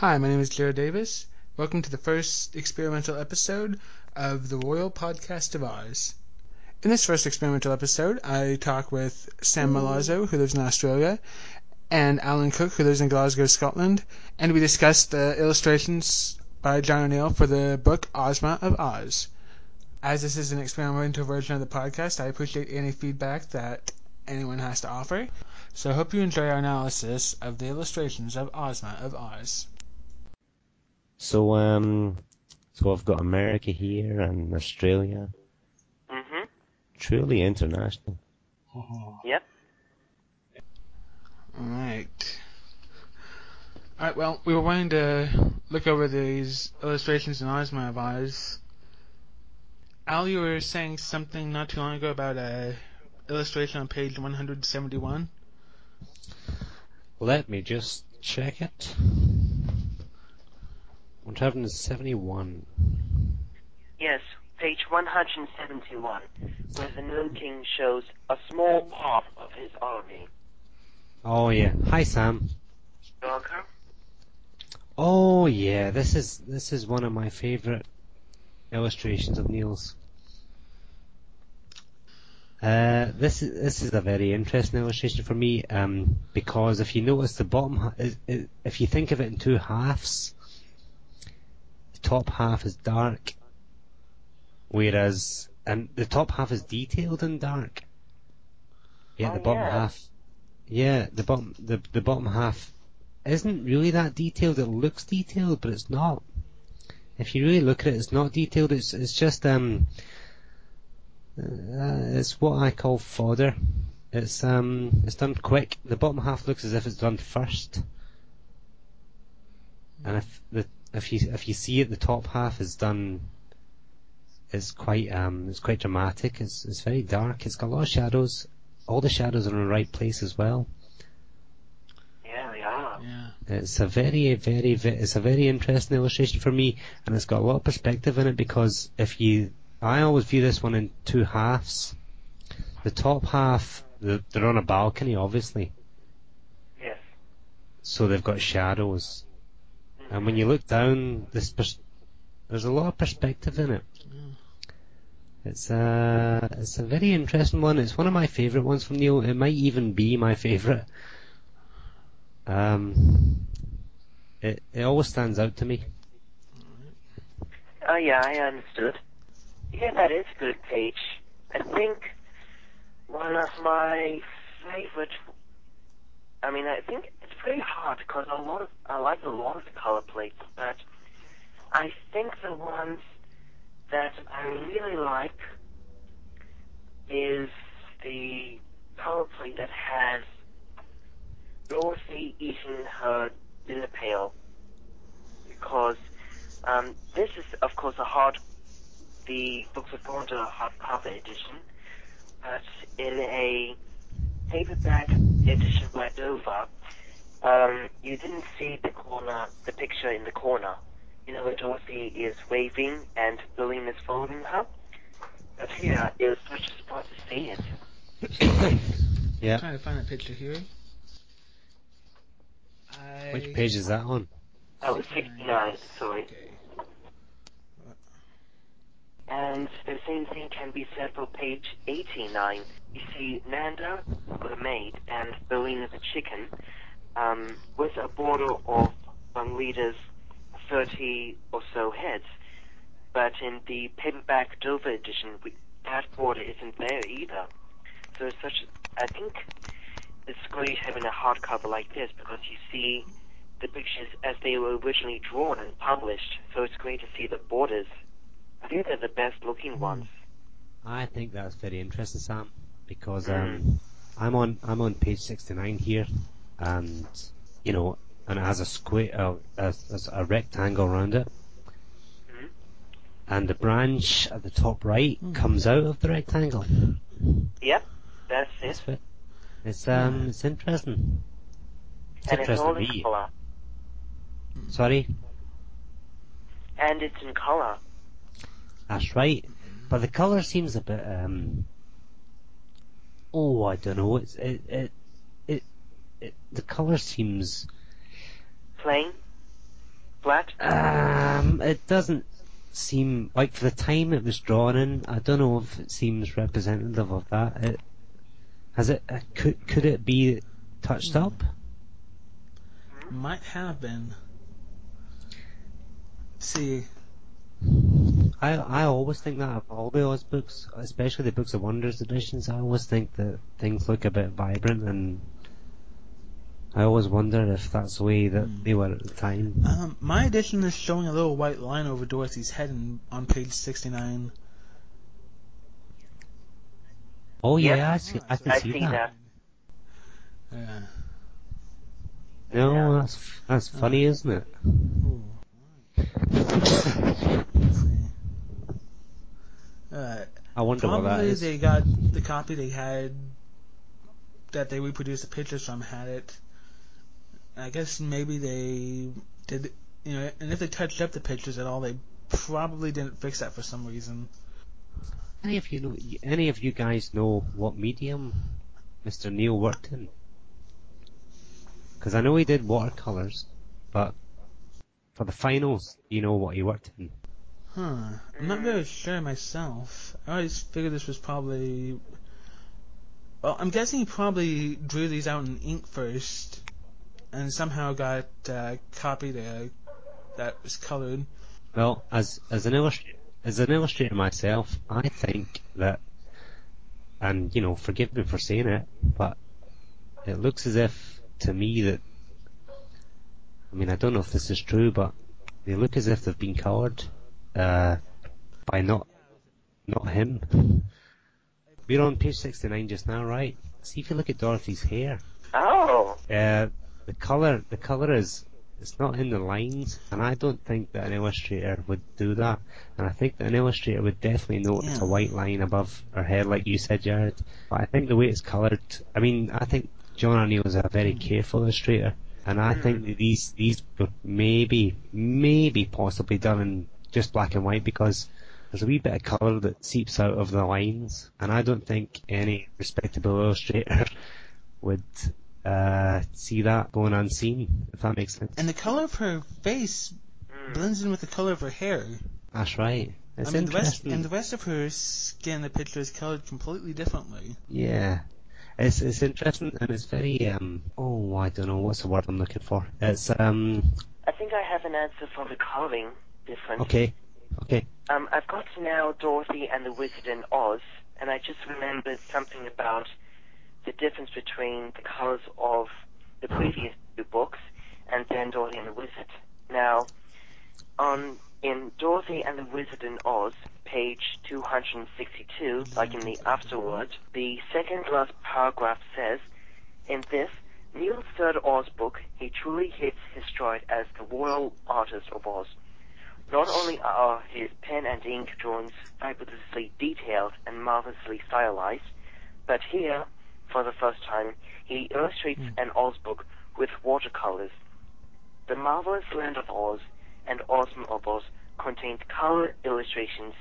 Hi, my name is Jared Davis. Welcome to the first experimental episode of the Royal Podcast of Oz. In this first experimental episode, I talk with Sam Milazzo, who lives in Australia, and Alan Cook, who lives in Glasgow, Scotland, and we discuss the illustrations by John R. Neill for the book Ozma of Oz. As this is an experimental version of the podcast, I appreciate any feedback that anyone has to offer. So I hope you enjoy our analysis of the illustrations of Ozma of Oz. So, um, so I've got America here and Australia. Mm-hmm. Truly international. Yep. Alright. Alright, well, we were wanting to look over these illustrations in Ozma of Oz. Al, you were saying something not too long ago about a illustration on page 171. Let me just check it. 171. Yes, page 171, where the Gnome King shows a small part of his army. Oh yeah. Hi Sam. Welcome. Oh yeah, this is this is one of my favourite illustrations of Neill's. Uh, this is this is a very interesting illustration for me um, because if you notice the bottom, ha- is, is, if you think of it in two halves, top half is dark, whereas and the top half is detailed and dark. Yeah, Oh, the bottom yeah. half. Yeah, the bottom the the bottom half isn't really that detailed. It looks detailed, but it's not. If you really look at it, it's not detailed. It's it's just um, uh, it's what I call fodder. It's um, it's done quick. The bottom half looks as if it's done first, and if the if you if you see it, the top half is done. It's quite um, it's quite dramatic. It's it's very dark. It's got a lot of shadows. All the shadows are in the right place as well. Yeah, they are. Yeah. It's a very, very, ve it's a very interesting illustration for me, and it's got a lot of perspective in it because if you, I always view this one in two halves. The top half, they're on a balcony, obviously, Yes. so they've got shadows, and when you look down, this pers- there's a lot of perspective in it. It's a, it's a very interesting one. It's one of my favourite ones from Neill. It might even be my favourite. Um, it it always stands out to me. Oh, yeah, I understood. Yeah, that is a good page. I think one of my favorite. I mean, I think it's pretty hard because a lot of I like a lot of the color plates, but I think the ones that I really like is the color plate that has Dorothy eating her dinner pail because um, this is, of course, a hard. The books are going to a hardcover edition, but in a paperback edition by Dover, um, you didn't see the corner, the picture in the corner. You know, where Dorothy is waving and Billina is following her. But here, it was such a surprise to see it. Yeah. trying to find that picture here. I... Which page is that on? Oh, 69, sorry. Okay. And the same thing can be said for page 89. You see Nanda, the maid, and Billina the chicken, um, with a border of one reader's 30 or so heads. But in the paperback Dover edition, we, that border isn't there either. So it's such, I think it's great having a hardcover like this because you see the pictures as they were originally drawn and published. So it's great to see the borders. I think they're the best looking ones. I think that's very interesting, Sam, because um, I'm on I'm on page 69 here, and you know, and it has a square, uh, as, as a rectangle around it, Mhm. and the branch at the top right Hmm. comes out of the rectangle. Yep, that's It's it. It's um, it's interesting. It's and it's all in color. Sorry, And it's in color. that's right. But the colour seems a bit um. Oh, I don't know. It's it it it, it the colour seems Plain. flat? Um, it doesn't seem like for the time it was drawn in. I don't know if it seems representative of that. It has it. Uh, could could it be touched Hmm. up? Might have been. Let's see. I I always think that of all the Oz books, especially the Books of Wonders editions, I always think that things look a bit vibrant, and I always wonder if that's the way that Hmm. they were at the time. Um, my edition is showing a little white line over Dorothy's head in, on page 69. Oh Yes. yeah, I, see, I can I see, see that. that. Yeah. No, Yeah. that's that's funny, isn't it? Ooh. Uh, I wonder what that probably they got the copy they had that they reproduced the pictures from had it. I guess maybe they did, you know, and if they touched up the pictures at all, they probably didn't fix that for some reason. Any of you know? Any of you guys know what medium Mr. Neill worked in? Because I know he did watercolors, but for the finals, you know what he worked in? Huh. I'm not very sure myself. I always figured this was probably. Well, I'm guessing he probably drew these out in ink first, and somehow got uh, copied uh, that was colored. Well, as as an illustrator, as an illustrator myself, I think that, and you know, forgive me for saying it, but it looks as if to me that, I mean, I don't know if this is true, but they look as if they've been coloured uh, by not not him. We're on page sixty nine just now, right? See if you look at Dorothy's hair. Oh, Uh, the color, the color is, it's not in the lines, and I don't think that an illustrator would do that. And I think that an illustrator would definitely know Yeah. a white line above her head, like you said, Jared. But I think the way it's coloured, I mean, I think John R. Neill is a very mm. careful illustrator, and I think mm. that these these were maybe, maybe possibly done in just black and white because there's a wee bit of colour that seeps out of the lines, and I don't think any respectable illustrator would uh, see that going unseen, if that makes sense. And the color of her face mm. blends in with the color of her hair. That's right. It's I mean, the rest interesting. and the rest of her skin, the picture is colored completely differently. Yeah. It's it's interesting and it's very um oh I don't know what's the word I'm looking for. It's um I think I have an answer for the coloring difference. okay. Okay. Um, I've got now Dorothy and the Wizard in Oz, and I just remembered something about the difference between the colors of the previous two books and then Dorothy and the Wizard. Now, on in Dorothy and the Wizard in Oz, page 262, like in the afterword, the second last paragraph says, in this, Neill's third Oz book, he truly hits his stride as the royal artist of Oz. Not only are his pen and ink drawings fabulously detailed and marvelously stylized, but here, for the first time, he illustrates an Oz book with watercolors. The marvelous Land of Oz and Oz contained color illustrations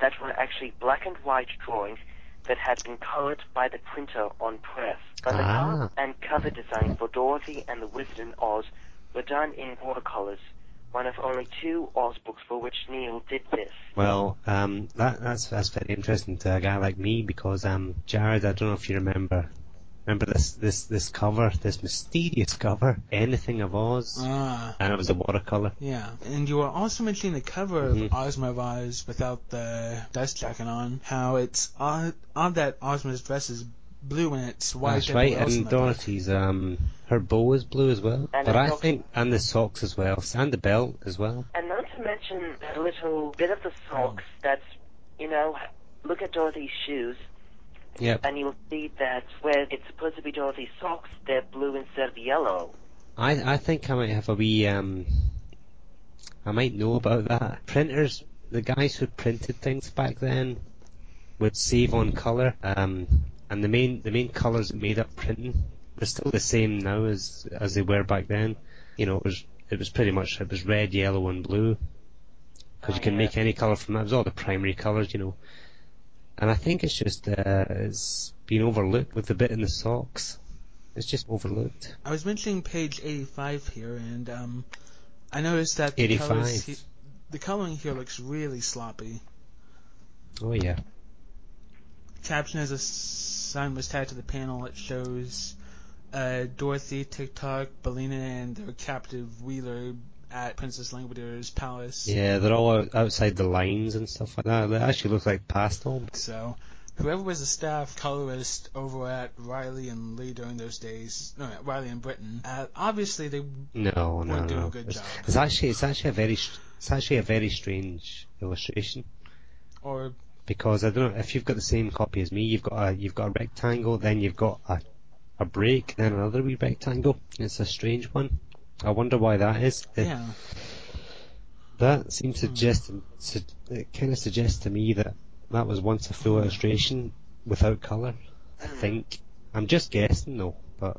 that were actually black and white drawings that had been colored by the printer on press. But the Ah. color and cover design for Dorothy and the Wizard in Oz were done in watercolors, one of only two Oz books for which Neill did this. Well, um that that's that's very interesting to a guy like me because um Jared, I don't know if you remember remember this this this cover, this mysterious cover, anything of Oz, Ah, and it was a watercolor. yeah. And you were also mentioning the cover Mhm. of Ozma of Oz without the dust jacket on. How it's odd, odd that Ozma's dress is blue and it's white. That's right, everywhere else in and. Dorothy's um her bow is blue as well. And but the I socks. think and the socks as well, and the belt as well. And not to mention a little bit of the socks that's, you know, look at Dorothy's shoes, Yep. and you'll see that where it's supposed to be Dorothy's socks, they're blue instead of yellow. I I think I might have a wee um I might know about that. Printers the guys who printed things back then would save on colour, um and the main the main colours that made up printing are still the same now as as they were back then. You know, it was it was pretty much it was red, yellow, and blue. Because Oh, you can yeah. make any colour from that. It was all the primary colours, you know. And I think it's just uh, it's been overlooked with the bit in the socks. It's just overlooked. I was mentioning page 85 here, and um, I noticed that the 85. colors, he, the coloring here looks really sloppy. Oh yeah. Caption as a sign was tagged to the panel. It shows uh, Dorothy, Tik-Tok, Billina, and their captive Wheeler at Princess Langwidere's palace. Yeah, they're all outside the lines and stuff like that. They actually look like pastel. So, whoever was the staff colorist over at Reilly and Lee during those days, no, Reilly and Britton, uh, obviously they No, no, weren't doing no. a good It's, job. it's actually it's actually a very it's actually a very strange illustration Or because I don't know if you've got the same copy as me. You've got a you've got a rectangle, then you've got a a break, then another wee rectangle. It's a strange one. I wonder why that is. Yeah, That seems to Hmm. suggest, su- it kind of suggests to me that that was once a full illustration without colour. I think. I'm just guessing though, but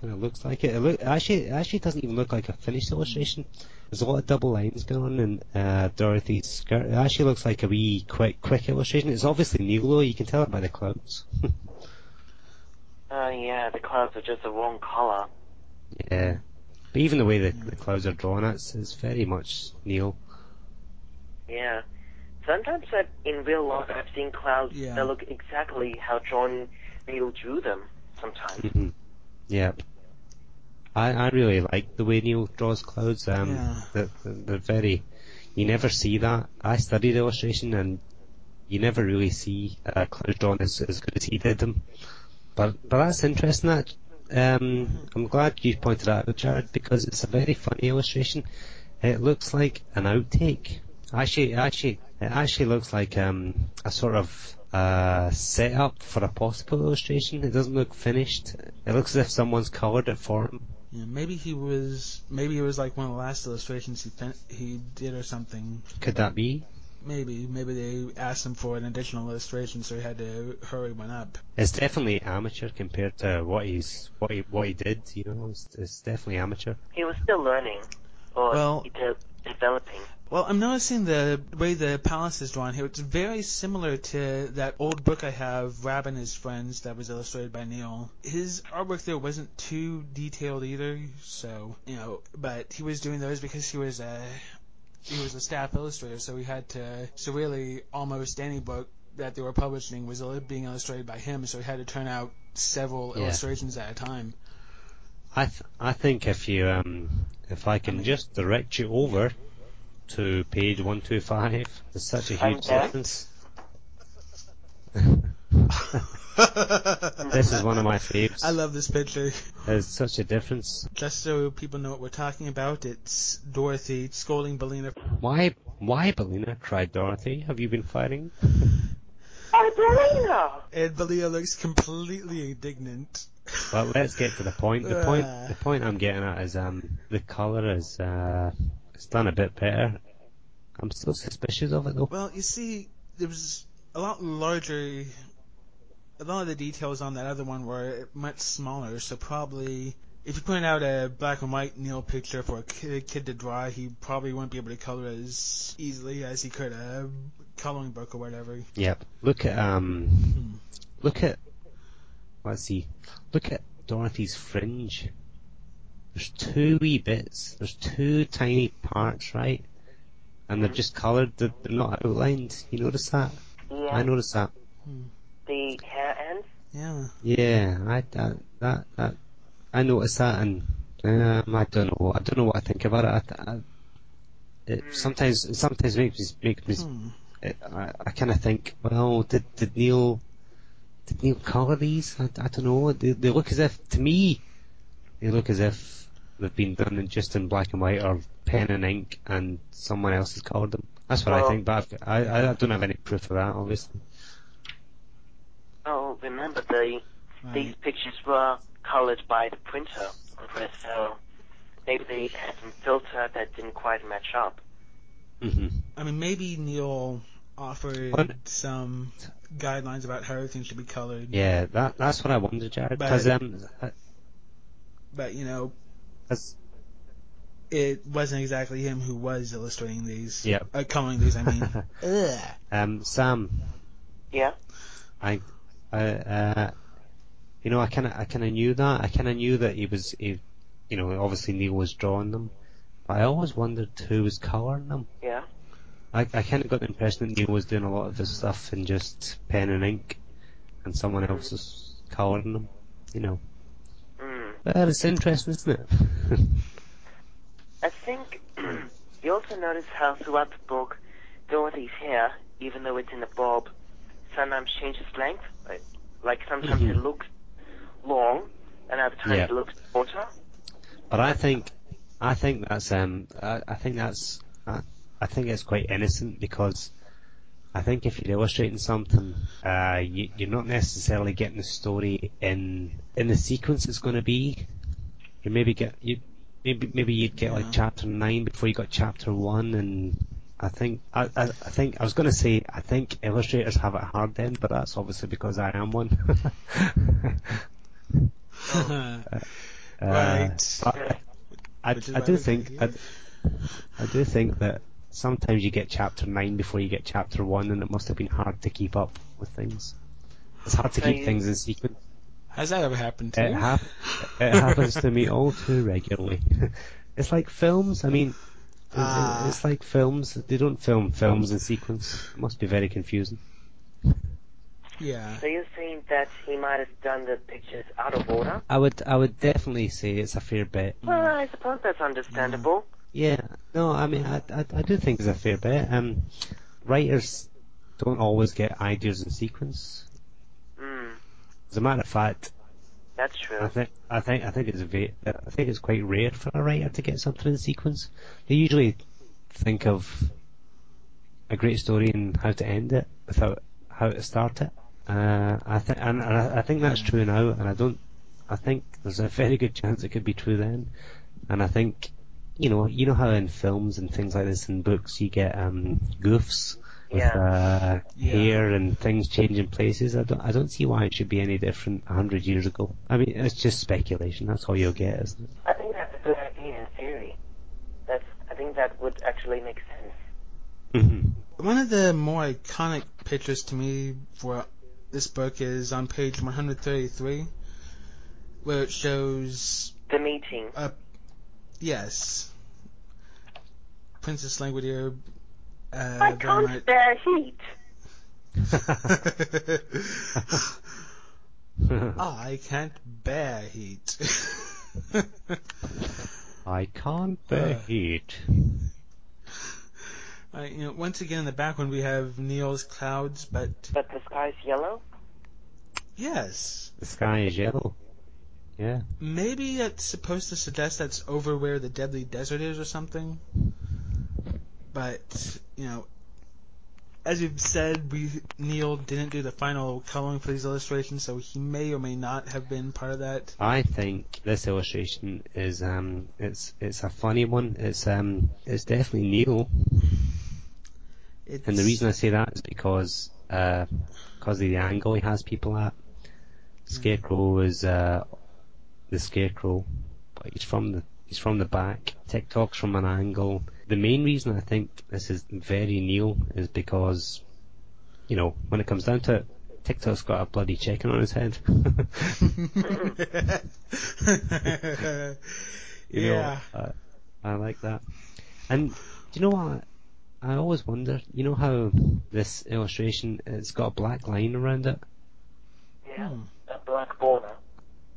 kind of looks like it. It look, actually, it actually doesn't even look like a finished illustration. There's a lot of double lines going on in uh, Dorothy's skirt. It actually looks like a wee quick, quick illustration. It's obviously Neill though. You can tell it by the clouds. Uh, yeah, the clouds are just the wrong color. yeah. But even the way the, the clouds are drawn, it's, it's very much Neill. Yeah. Sometimes I've, in real life I've seen clouds Yeah. that look exactly how John Neill drew them sometimes. hmm Yep. I, I really like the way Neill draws clouds. Um, Yeah. they're, they're very. You never see that. I studied illustration, and you never really see uh, clouds drawn as, as good as he did them. But but that's interesting. That um, I'm glad you pointed that out, Jared, because it's a very funny illustration. It looks like an outtake. Actually, actually, it actually looks like um, a sort of uh, setup for a possible illustration. It doesn't look finished. It looks as if someone's coloured it for him. Yeah, maybe he was, maybe it was like one of the last illustrations he fin- he did or something. Could that be? Maybe, maybe they asked him for an additional illustration, so he had to hurry one up. It's definitely amateur compared to what he's what he what he did. You know, it's, it's definitely amateur. He was still learning, or Well- de- developing. Well, I'm noticing the way the palace is drawn here. It's very similar to that old book I have, Rab and His Friends, that was illustrated by Neill. His artwork there wasn't too detailed either, so you know, but he was doing those because he was a he was a staff illustrator, so he had to. So really, almost any book that they were publishing was being illustrated by him, so he had to turn out several Yeah. illustrations at a time. I th- I think if you um if I can just direct you over to page one two five, there's such a I'm huge there. difference. this is one of my faves. I love this picture. There's such a difference. Just so people know what we're talking about, it's Dorothy scolding Billina Why why Billina? cried Dorothy. Have you been fighting? Oh, Billina! And Billina looks completely indignant. Well, let's get to the point. The point, the point I'm getting at is um, the colour is uh, it's done a bit better. I'm still suspicious of it though. Well, you see, there was a lot larger. A lot of the details on that other one were much smaller, so probably if you point out a black and white Neill picture for a kid, kid to draw, he probably wouldn't be able to color as easily as he could a coloring book or whatever. Yep. Look at um, look at let's see. Look at Dorothy's fringe. There's two wee bits. There's two tiny parts, right? And they're just coloured. They're, they're not outlined. You notice that? Yeah, I noticed that. the hair ends. Yeah. Yeah, I that that, that I noticed that, and um, I don't know. I don't know what I think about it. I, I, it sometimes sometimes makes me makes me. Hmm. It, I, I kind of think, well, did did Neill did Neill colour these? I, I don't know. They, they look as if to me, they look as if they've been done in just in black and white or pen and ink, and someone else has coloured them. That's what I think, but I've, I I don't have any proof of that, obviously. Oh, remember the these pictures were colored by the printer, so maybe they had some filter that didn't quite match up. hmm I mean, maybe Neill offered What? some guidelines about how everything should be colored, Yeah, that that's what I wondered, Jared. But- Because um, but you know, 'cause- it wasn't exactly him who was illustrating these. Yeah. Uh, coloring these, I mean. Ugh. um, Sam, Yeah. I, I, uh, you know, I kind of, I kind of knew that. I kind of knew that he was, he, you know, obviously Neill was drawing them, But I always wondered who was colouring them. Yeah. I, I kind of got the impression that Neill was doing a lot of his stuff in just pen and ink, and someone else was colouring them, you know. Mm. But it's interesting, isn't it? I think you also notice how throughout the book, Dorothy's hair, even though it's in a bob, sometimes changes length. Like, like sometimes Mhm. it looks long, and other times Yeah. it looks shorter. But I think, I think that's um, I, I think that's, I, I think it's quite innocent because I think if you're illustrating something, uh, you, you're not necessarily getting the story in in the sequence it's going to be. You maybe get you maybe maybe you'd get like chapter nine before you got chapter one, and I think I, I, I think I was going to say I think illustrators have it hard then, but that's obviously because I am one. Uh, Right. but I, I do think I, I do think that sometimes you get chapter nine before you get chapter one, and it must have been hard to keep up with things. It's hard to keep you- things in sequence. Has that ever happened to It, you? hap- it happens to me all too regularly. it's like films. I mean, it- Ah. it's like films. They don't film films in sequence. It must be very confusing. yeah. So you're saying that he might have done the pictures out of order? I would I would definitely say it's a fair bet. Well, I suppose that's understandable. Yeah, no, I mean, I, I, I do think it's a fair bet. Um, writers don't always get ideas in sequence. Mm, As a matter of fact, that's true. I think I think I think it's a ve- I think it's quite rare for a writer to get something in sequence. They usually think of a great story and how to end it without how to start it. Uh, I think and, and I, I think that's true now, and I don't. I think there's a very good chance it could be true then, and I think. You know, you know how in films and things like this and books you get um, goofs with Yeah. uh, Yeah. hair and things changing places. I don't, I don't see why it should be any different a hundred years ago. I mean, it's just speculation. That's all you'll get, isn't it? I think that's a good idea in theory. That's, I think that would actually make sense. Mm-hmm. One of the more iconic pictures to me for this book is on page 133, where it shows, The meeting. yes, Princess Langwidere. Uh, I can't much- bear heat. I can't bear heat. I can't bear Uh. heat. Uh, you know, once again in the background we have Neill's clouds, but But the sky's yellow? yes, The sky is yellow. Yeah. maybe it's supposed to suggest that's over where the deadly desert is or something. But you know, as you've said, we Neill didn't do the final coloring for these illustrations, so he may or may not have been part of that. I think this illustration is um it's it's a funny one. It's um it's definitely Neill. It's, And the reason I say that is because uh, because of the angle he has people at. Scarecrow is uh, the Scarecrow, but he's from the he's from the back. Tik-Tok's from an angle. The main reason I think this is very Neill is because, you know, when it comes down to it, Tik-Tok's got a bloody chicken on his head. You know, yeah. uh, I like that. And do you know what? I always wonder. You know how this illustration it's got a black line around it. Yeah. Hmm. A black border.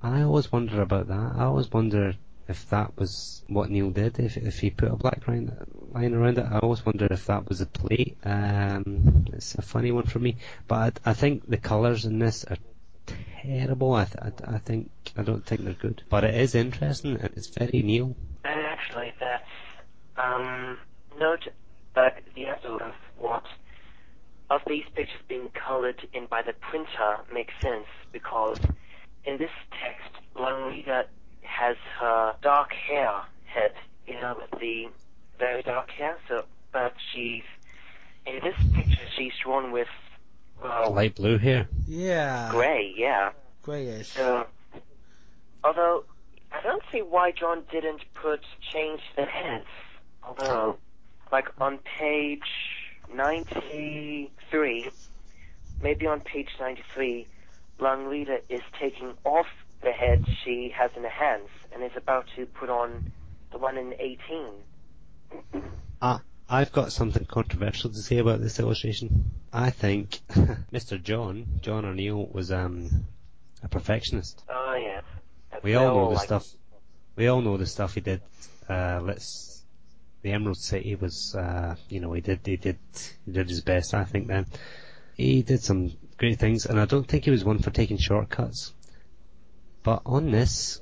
I always wonder about that. I always wonder if that was what Neill did. If if he put a black line line around it, I always wonder if that was a plate. Um, it's a funny one for me. But I, I think the colours in this are terrible. I, th- I, I think I don't think they're good. But it is interesting and it's very Neill. And actually, that's um, note that the episode of what of these pictures being colored in by the printer makes sense because in this text, Longita has her dark hair head, you know, with the very dark hair. So, but she's in this picture she's drawn with well Light blue hair. Yeah. gray, yeah. Grayish. So, although I don't see why John didn't put change the heads. Although, like on page ninety-three, maybe on page ninety-three, Longita is taking off the head she has in her hands and is about to put on the one in eighteen. Uh, I've got something controversial to say about this illustration. I think Mr. John, John R. Neill, was um, a perfectionist. Oh yeah. We all know the like, stuff. We all know the stuff he did. Uh, let's. The Emerald City was, uh, you know, he did, he did, he did his best. I think then he did some great things, and I don't think he was one for taking shortcuts. But on this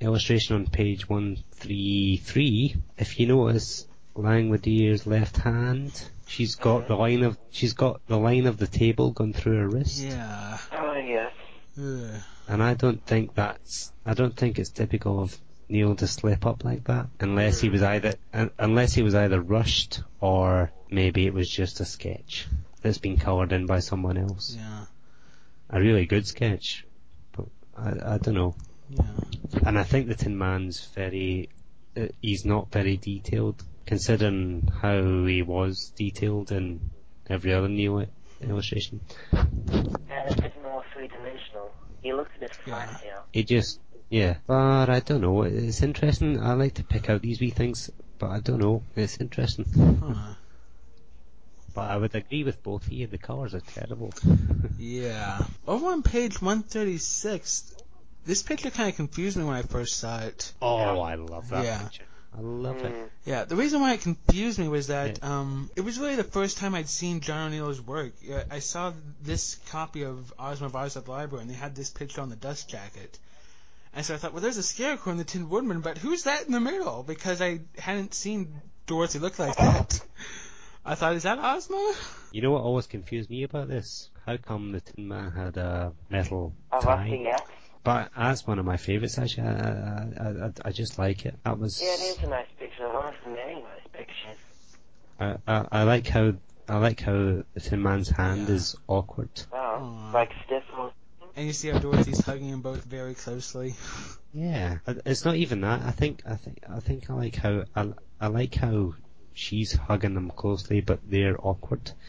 illustration on page one three three, if you notice, Langwidere's left hand, she's got the line of she's got the line of the table going through her wrist. Yeah. Oh yes. Ugh. And I don't think that's, I don't think it's typical of Neill to slip up like that, unless he was mm. either, unless he was either rushed or maybe it was just a sketch that's been coloured in by someone else. Yeah. A really good sketch, but I, I don't know. Yeah. And I think the Tin Man's very, uh, he's not very detailed, considering how he was detailed in every other Neill illustration. And it's a bit more three dimensional. He looks a bit flat Yeah. here. It just, yeah. But I don't know. It's interesting. I like to pick out these wee things, but I don't know. It's interesting. Huh. But I would agree with both of you. The colours are terrible. Yeah. Over on page 136, this picture kind of confused me when I first saw it. oh, I love that Yeah. picture. I love it. Mm. Yeah, the reason why it confused me was that um, it was really the first time I'd seen John R. Neill's work. I saw this copy of Ozma of Oz at the library, and they had this picture on the dust jacket. And so I thought, well, there's a scarecrow in the Tin Woodman, but who's that in the middle? Because I hadn't seen Dorothy look like that. I thought, is that Ozma? You know what always confused me about this? How come the Tin Man had a metal A rusty tie? axe. But that's one of my favourites actually. I, I, I, I, I just like it. That was. Yeah, it is a nice picture. One of the many nice pictures. I, I, I like how I like how the Tin Man's hand Yeah. is awkward. Wow. Aw. Like stiff And you see how Dorothy's hugging them both very closely. Yeah, it's not even that. I think I think I think I like how I, I like how she's hugging them closely, but they're awkward.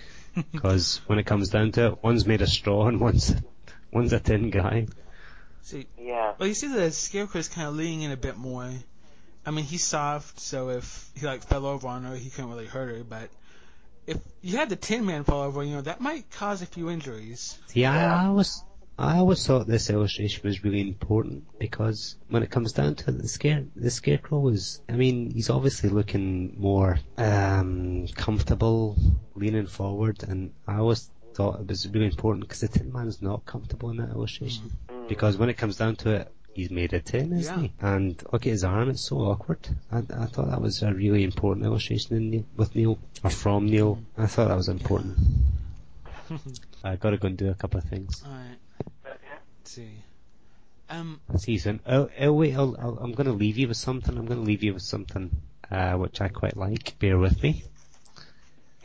Because when it comes down to it, one's made of straw and one's one's a tin guy. See, yeah. well, you see the Scarecrow's kind of leaning in a bit more. I mean, he's soft, so if he like fell over on her, he couldn't really hurt her. But if you had the Tin Man fall over, you know that might cause a few injuries. See, I, Yeah. I always I always thought this illustration was really important because when it comes down to it, the scare the scarecrow is I mean he's obviously looking more um, comfortable, leaning forward, and I always thought it was really important because the Tin Man's not comfortable in that illustration Mm. because when it comes down to it. He's made of tin, isn't Yeah. he? And look at his arm; it's so awkward. I, I thought that was a really important illustration in Neill, with Neill or from Neill. I thought that was important. I got to go and do a couple of things. Alright, Okay. Let's see. Um, See, so oh, oh wait, I'll, I'll, I'm going to leave you with something. I'm going to leave you with something uh, which I quite like. Bear with me.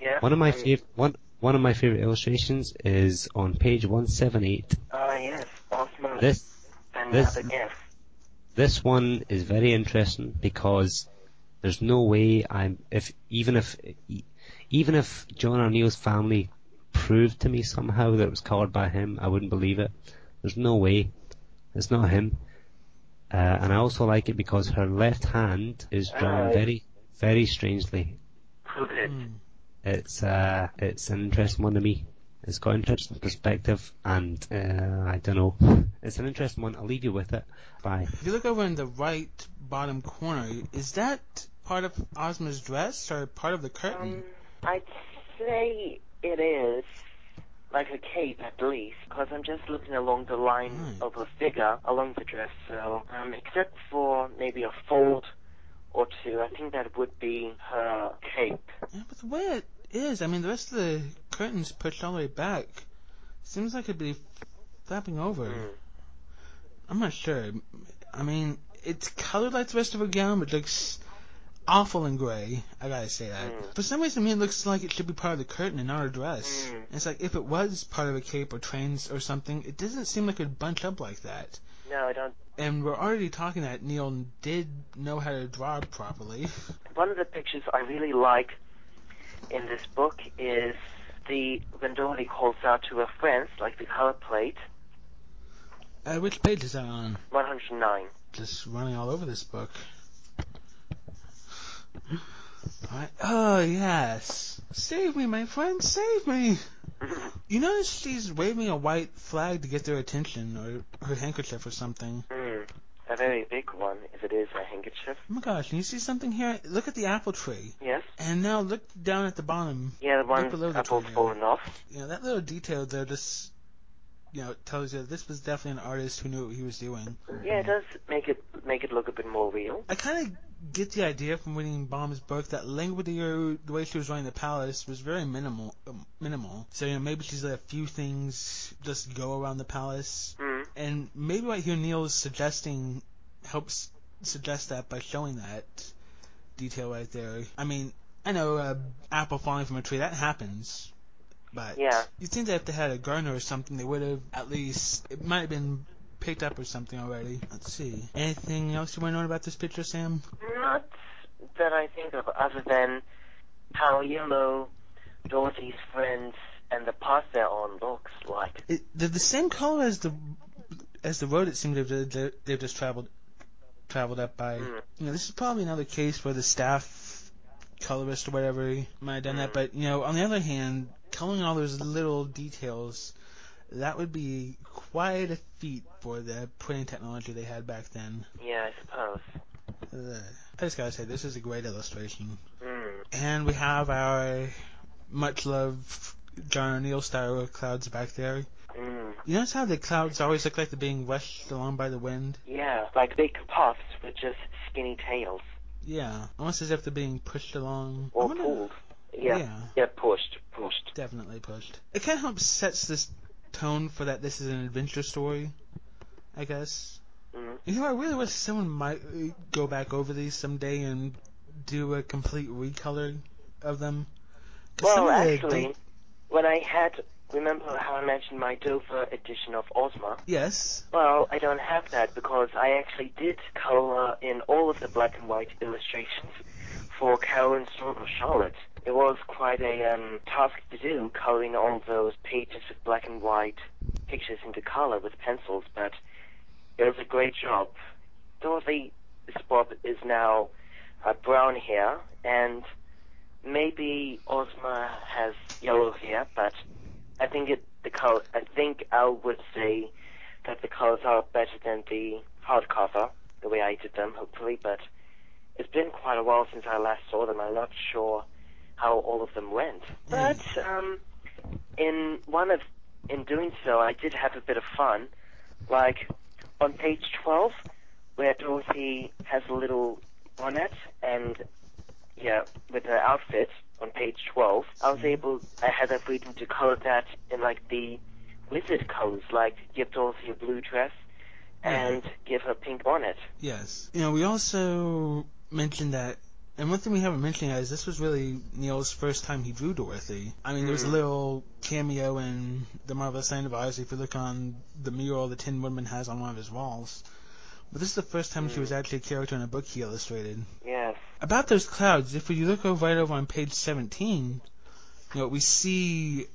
Yeah. One of my favorite one one of my favorite illustrations is on page 178. Ah, yes. Ozma. This and this- another this one is very interesting because there's no way I'm if even if even if John R. Neill's family proved to me somehow that it was colored by him, I wouldn't believe it. There's no way. It's not him. Uh, and I also like it because her left hand is drawn Right. very, very strangely. Hmm. It's uh, it's an interesting one to me. It's got interesting perspective, and uh, I don't know. It's an interesting one. I'll leave you with it. Bye. if you look over in the right bottom corner, is that part of Ozma's dress or part of the curtain? Um, I'd say it is like a cape at least, because I'm just looking along the line Right. of a figure along the dress. So, um, except for maybe a fold or two, I think that would be her cape. Yeah, but the way it is, I mean, the rest of the curtain's pushed all the way back. Seems like it'd be flapping over. Mm. I'm not sure. I mean, it's colored like the rest of her gown, but it looks awful in gray. I gotta say that. Mm. For some reason, to me, it looks like it should be part of the curtain and not her dress. Mm. It's like if it was part of a cape or trains or something, it doesn't seem like it'd bunch up like that. No, I don't. And we're already talking that Neill did know how to draw properly. One of the pictures I really like in this book is the when Dorothy calls out to her friends, like the color plate, Uh, which page is that on? 109. Just running all over this book. Alright. Oh, yes. Save me, my friend, save me! You notice she's waving a white flag to get their attention, or her handkerchief or something. Hmm. A very big one, if it is a handkerchief. Oh my gosh, can you see something here? Look at the apple tree. Yes? And now look down at the bottom. Yeah, the one apple yeah. fallen off. Know, that little detail there just, you know, tells you this was definitely an artist who knew what he was doing. Yeah, it does make it make it look a bit more real. I kind of get the idea from reading Baum's book that Langwidere, the way she was running the palace, was very minimal. Um, minimal. So you know, maybe she's let a few things just go around the palace, Hmm. and maybe what here Neill's suggesting helps suggest that by showing that detail right there. I mean, I know uh, apple falling from a tree that happens. But Yeah. you think that if they had a gardener or something, they would have at least it might have been picked up or something already. Let's see. Anything else you want to know about this picture, Sam? Not that I think of, other than how yellow Dorothy's friends and the path they're on looks like. It, they're the same color as the as the road. It seems they've they've, they've just traveled traveled up by. Hmm. You know, this is probably another case where the staff colorist or whatever might have done that. Mm. But you know, on the other hand, coloring all those little details, that would be quite a feat for the printing technology they had back then. Yeah, I suppose. Uh, I just gotta say, this is a great illustration. Hmm. And we have our much loved John R. Neill style clouds back there. Hmm. You notice how the clouds always look like they're being rushed along by the wind? Yeah, like big puffs with just skinny tails. Yeah, almost as if they're being pushed along. Or wonder- pulled. Yeah. Yeah. Yeah, pushed. Pushed. Definitely pushed. It kind of helps sets this tone for that this is an adventure story, I guess. Hmm. You know, I really wish someone might go back over these someday and do a complete recolor of them. Well, actually, when I had, remember how I mentioned my Dover edition of Ozma? yes. Well, I don't have that because I actually did color in all of the black and white illustrations for Carolyn's Sword of Charlotte. It was quite a um, task to do, coloring all those pages of black and white pictures into color with pencils, but it was a great job. Dorothy Bob is now uh, brown hair, and maybe Ozma has yellow hair, but I think it the color. I think I would say that the colors are better than the hardcover, the way I did them, hopefully. But it's been quite a while since I last saw them. I'm not sure how all of them went. But um, in one of in doing so, I did have a bit of fun. Like on page 12, where Dorothy has a little bonnet and yeah, with her outfit on page 12, I was able, I had the freedom to color that in like the wizard colors, like give Dorothy a blue dress and give her pink bonnet. Yes. You know, we also mentioned that, and one thing we haven't mentioned yet is this was really Neill's first time he drew Dorothy. I mean, there was a Mm. little cameo in The Marvelous Land of Oz if you look on the mural the Tin Woodman has on one of his walls. But this is the first time she Mm. was actually a character in a book he illustrated. Yes. About those clouds, if you look over right over on page 17, you know, we see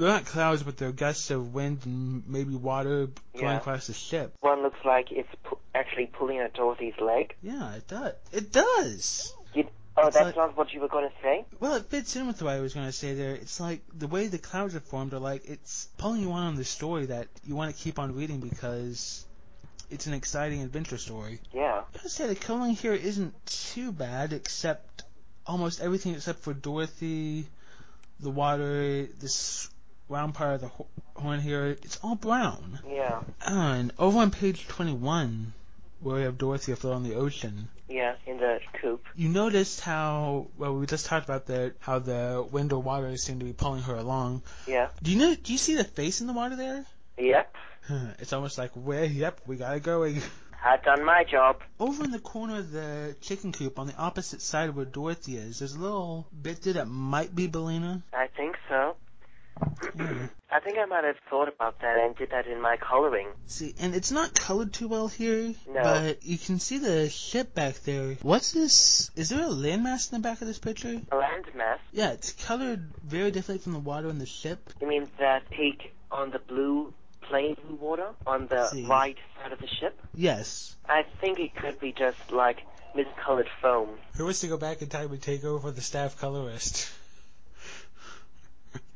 they're not clouds, but they're gusts of wind and maybe water going Yeah. across the ship. One looks like it's pu- actually pulling at Dorothy's leg. Yeah, it does. It does. You, oh, It's that's like- not what you were going to say? Well, it fits in with what I was going to say there. It's like the way the clouds are formed are like it's pulling you on on the story that you want to keep on reading because it's an exciting adventure story. Yeah. I gotta say the coloring here isn't too bad, except almost everything except for Dorothy, the water, this round part of the horn here. It's all brown. Yeah. And over on page 21, where we have Dorothy afloat on the ocean, Yeah, in the coop. you noticed how well we just talked about the how the wind or water seem to be pulling her along. Yeah. Do you know? Do you see the face in the water there? Yep. It's almost like, well, yep, we gotta go. I've done my job. Over in the corner of the chicken coop, on the opposite side of where Dorothy is, there's a little bit there that might be Billina. I think so. Yeah. I think I might have thought about that and did that in my coloring. See, and it's not colored too well here, No. but you can see the ship back there. What's this? Is there a landmass in the back of this picture? A landmass. Yeah, it's colored very differently from the water in the ship. You mean that peak on the blue, plain blue water on the See. right side of the ship? Yes. I think it could be just like miscolored foam. Who wants to go back in time and take over the staff colorist?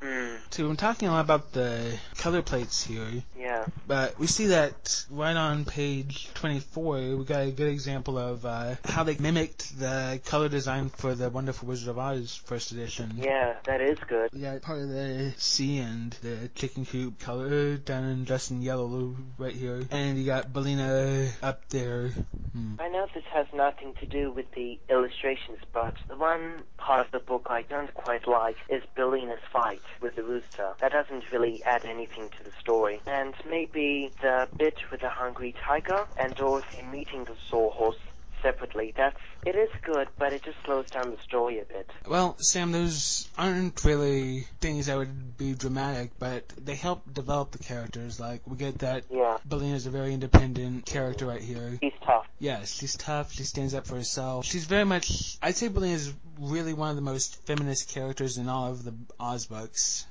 Mm, So I'm talking a lot about the color plates here, yeah. but we see that right on page 24, we got a good example of uh, how they mimicked the color design for the Wonderful Wizard of Oz first edition. Yeah, that is good. Yeah, part of the sea and the chicken coop color done in just in yellow right here, and you got Billina up there. Hmm. I know this has nothing to do with the illustrations, but the one part of the book I don't quite like is Billina's fight with the rooster. That doesn't really add anything to the story. And maybe the bit with the hungry tiger and Dorothy meeting the sawhorse separately. That's it is good, but it just slows down the story a bit. Well, Sam, those aren't really things that would be dramatic, but they help develop the characters. Like, we get that Yeah, Billina's a very independent character right here. he's tough. Yes, she's tough, she stands up for herself. She's very much, I'd say Billina's really one of the most feminist characters in all of the Oz books,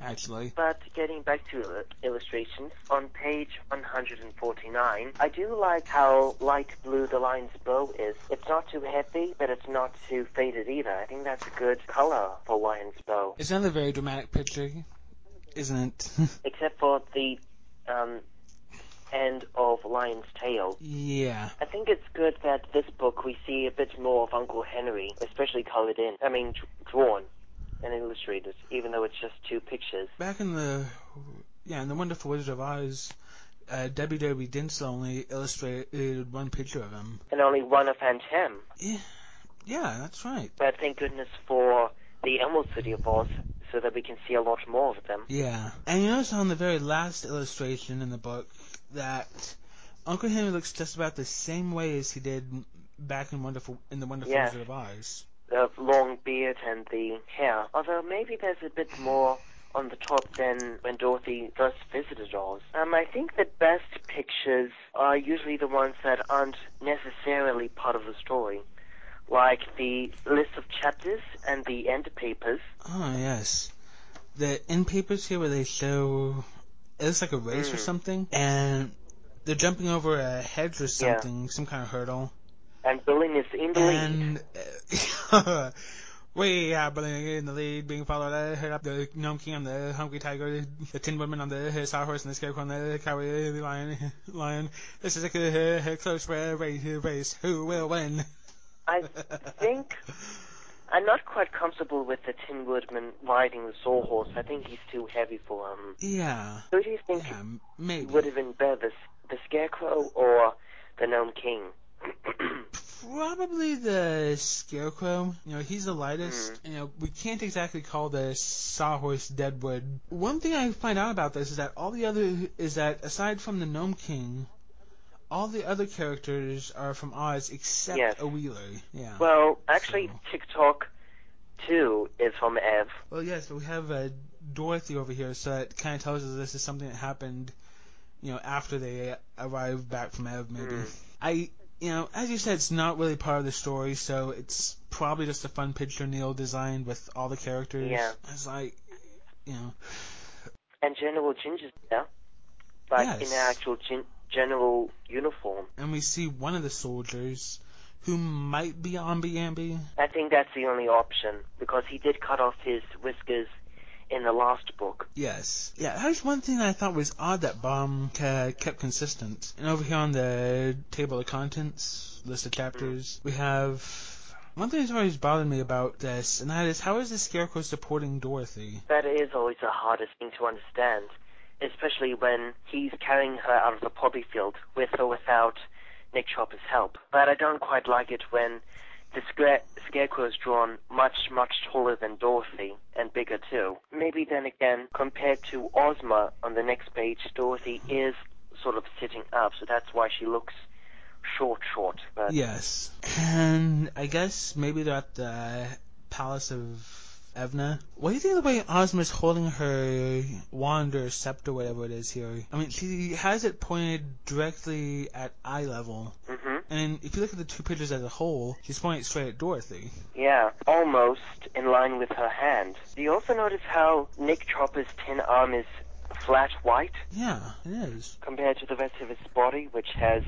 actually. But getting back to il- illustrations, on page 149, I do like how light blue the lion's bow is. It's not too heavy, but it's not too faded either. I think that's a good color for lion's bow. It's another very dramatic picture, isn't it? Except for the um, end of lion's tail. yeah. I think it's good that this book we see a bit more of Uncle Henry, especially colored in. I mean, drawn and illustrated, even though it's just two pictures. Back in the, yeah, in the Wonderful Wizard of Oz, uh, W. W. Denslow only illustrated one picture of him. And only one of Aunt Em. Yeah, yeah, that's right. But thank goodness for the Emerald City of Oz, so that we can see a lot more of them. Yeah. And you notice on the very last illustration in the book that Uncle Henry looks just about the same way as he did back in Wonderful in the Wonderful Yeah. Wizard of Oz. The long beard and the hair. Although maybe there's a bit more on the top than when Dorothy first visited Oz. Um, I think the best pictures are usually the ones that aren't necessarily part of the story. Like the list of chapters and the end papers. Oh yes. The end papers here where they show it looks like a race or Mm. something, and they're jumping over a hedge or something, some kind of hurdle. And Billina is in the lead. And uh, we have Billina in the lead, being followed. Up the Gnome King on the Hungry Tiger, the Tin Woodman on the Sawhorse, and the Scarecrow on the Cowardly Lion. Lion. This is a uh, close ra- race. race. Who will win? I think I'm not quite comfortable with the Tin Woodman riding the Sawhorse. I think he's too heavy for him. yeah, Who do you think yeah, maybe. would have been better, the, the Scarecrow or the Gnome King? Probably the Scarecrow. You know, he's the lightest. Mm. You know, we can't exactly call the Sawhorse Deadwood. One thing I find out about this is that all the other is that aside from the Gnome King, all the other characters are from Oz except Yes. a Wheeler. Yeah. well, actually, So- Tik-Tok too is from Ev. Well, yes, but we have uh, Dorothy over here, so it kind of tells us this is something that happened, you know, after they arrived back from Ev, maybe. Mm. I, you know, as you said, it's not really part of the story, so it's probably just a fun picture Neill designed with all the characters. Yeah. It's like, you know, And General Ginger's there. Like Yes. in actual gin- general uniform. and we see one of the soldiers who might be Omby Amby. I think that's the only option because he did cut off his whiskers in the last book. Yes. Yeah, that was one thing that I thought was odd that Baum uh, kept consistent. And over here on the table of contents, list of chapters, we have one thing that's always bothered me about this, and that is how is the Scarecrow supporting Dorothy? That is always the hardest thing to understand, especially when he's carrying her out of the poppy field with or without Nick Chopper's help. But I don't quite like it when the scare- scarecrow is drawn much, much taller than Dorothy, and bigger too. Maybe then again, compared to Ozma on the next page, Dorothy is sort of sitting up, so that's why she looks short, short. But Yes. And I guess maybe they're at the Palace of Evna. What do you think of the way Ozma's holding her wand or scepter, whatever it is here? I mean, she has it pointed directly at eye level. hmm And if you look at the two pictures as a whole, she's pointing straight at Dorothy. Yeah, almost in line with her hand. Do you also notice how Nick Chopper's tin arm is flat white Yeah, it is. compared to the rest of his body, which has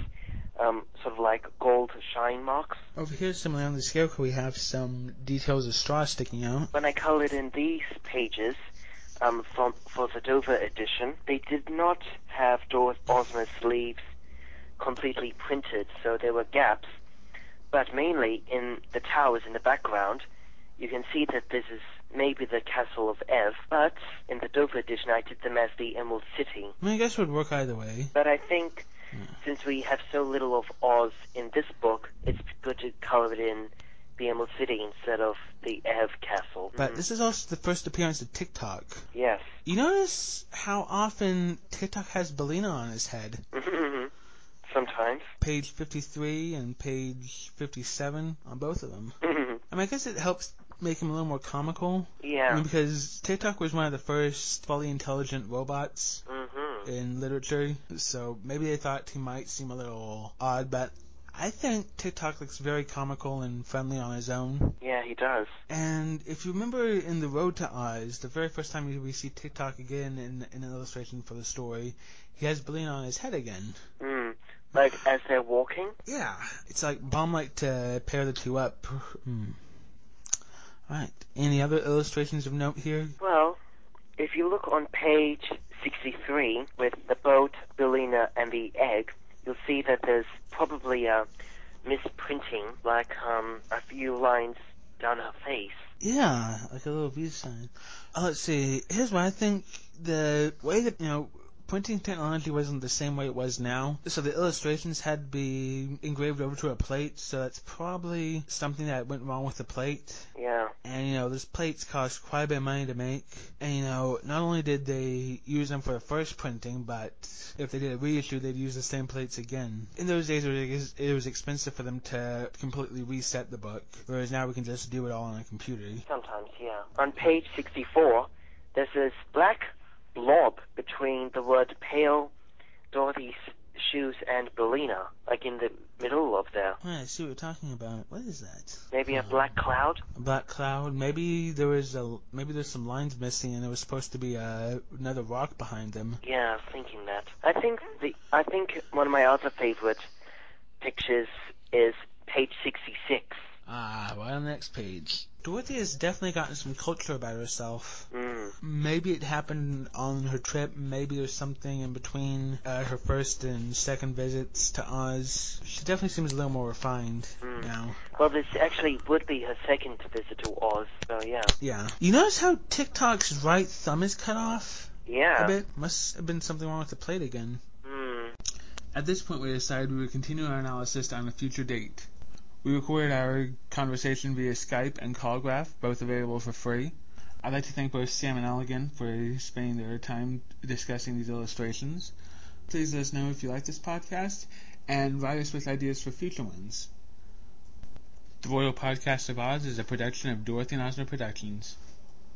um, sort of like gold shine marks. Over here, similarly on the scarecrow, we have some details of straw sticking out. When I colored in these pages um, from, for the Dover edition, they did not have Dorothy Ozma's sleeves completely printed, so there were gaps. But mainly in the towers in the background, you can see that this is maybe the castle of Ev, but in the Dover edition I did them as the Emerald City. I mean, I guess it would work either way. But I think since we have so little of Oz in this book, it's good to color it in the Emerald City instead of the Ev castle. But Mhm. this is also the first appearance of Tik-Tok. Yes. You notice how often Tik-Tok has Billina on his head? Mhm. Sometimes. Page 53 and page 57 on both of them. Mhm. I mean, I guess it helps make him a little more comical. I yeah. mean, because Tik-Tok was one of the first fully intelligent robots Mhm. In literature, so maybe they thought he might seem a little odd, but I think Tik-Tok looks very comical and friendly on his own. Yeah, he does. And if you remember in The Road to Oz, the very first time we see Tik-Tok again in, in an illustration for the story, he has Billina on his head again. Mm. Like as they're walking. Yeah, it's like Baum like to pair the two up. Hmm. Right. Any other illustrations of note here? Well, if you look on page 63 with the boat, Billina, and the egg, you'll see that there's probably a misprinting, like um, a few lines down her face. Yeah, like a little V sign. Uh, let's see. Here's what I think. The way that you know printing technology wasn't the same way it was now, so the illustrations had to be engraved over to a plate. So that's probably something that went wrong with the plate. Yeah. And you know, those plates cost quite a bit of money to make. And you know, not only did they use them for the first printing, but if they did a reissue, they'd use the same plates again. In those days, it was, expensive for them to completely reset the book, whereas now we can just do it all on a computer. Sometimes, yeah. On page 64, this is black blob between the word pale, Dorothy's shoes, and Billina, like in the middle of there. Oh, I see what you're talking about. What is that? Maybe a Uh, black cloud? A black cloud. Maybe there was a maybe there's some lines missing, and there was supposed to be a, another rock behind them. Yeah, I was thinking that. I think the I think one of my other favorite pictures is page 66. Ah, right on the next page. Dorothy has definitely gotten some culture about herself. Mm. Maybe it happened on her trip. Maybe there's something in between uh, her first and second visits to Oz. She definitely seems a little more refined Mm. now. Well, this actually would be her second visit to Oz, so yeah. Yeah. You notice how Tik-Tok's right thumb is cut off a Yeah. bit? Must have been something wrong with the plate again. Mm. At this point, we decided we would continue our analysis on a future date. We recorded our conversation via Skype and Callgraph, both available for free. I'd like to thank both Sam and again for spending their time discussing these illustrations. Please let us know if you like this podcast and write us with ideas for future ones. The Royal Podcast of Oz is a production of Dorothy and Ozma Productions.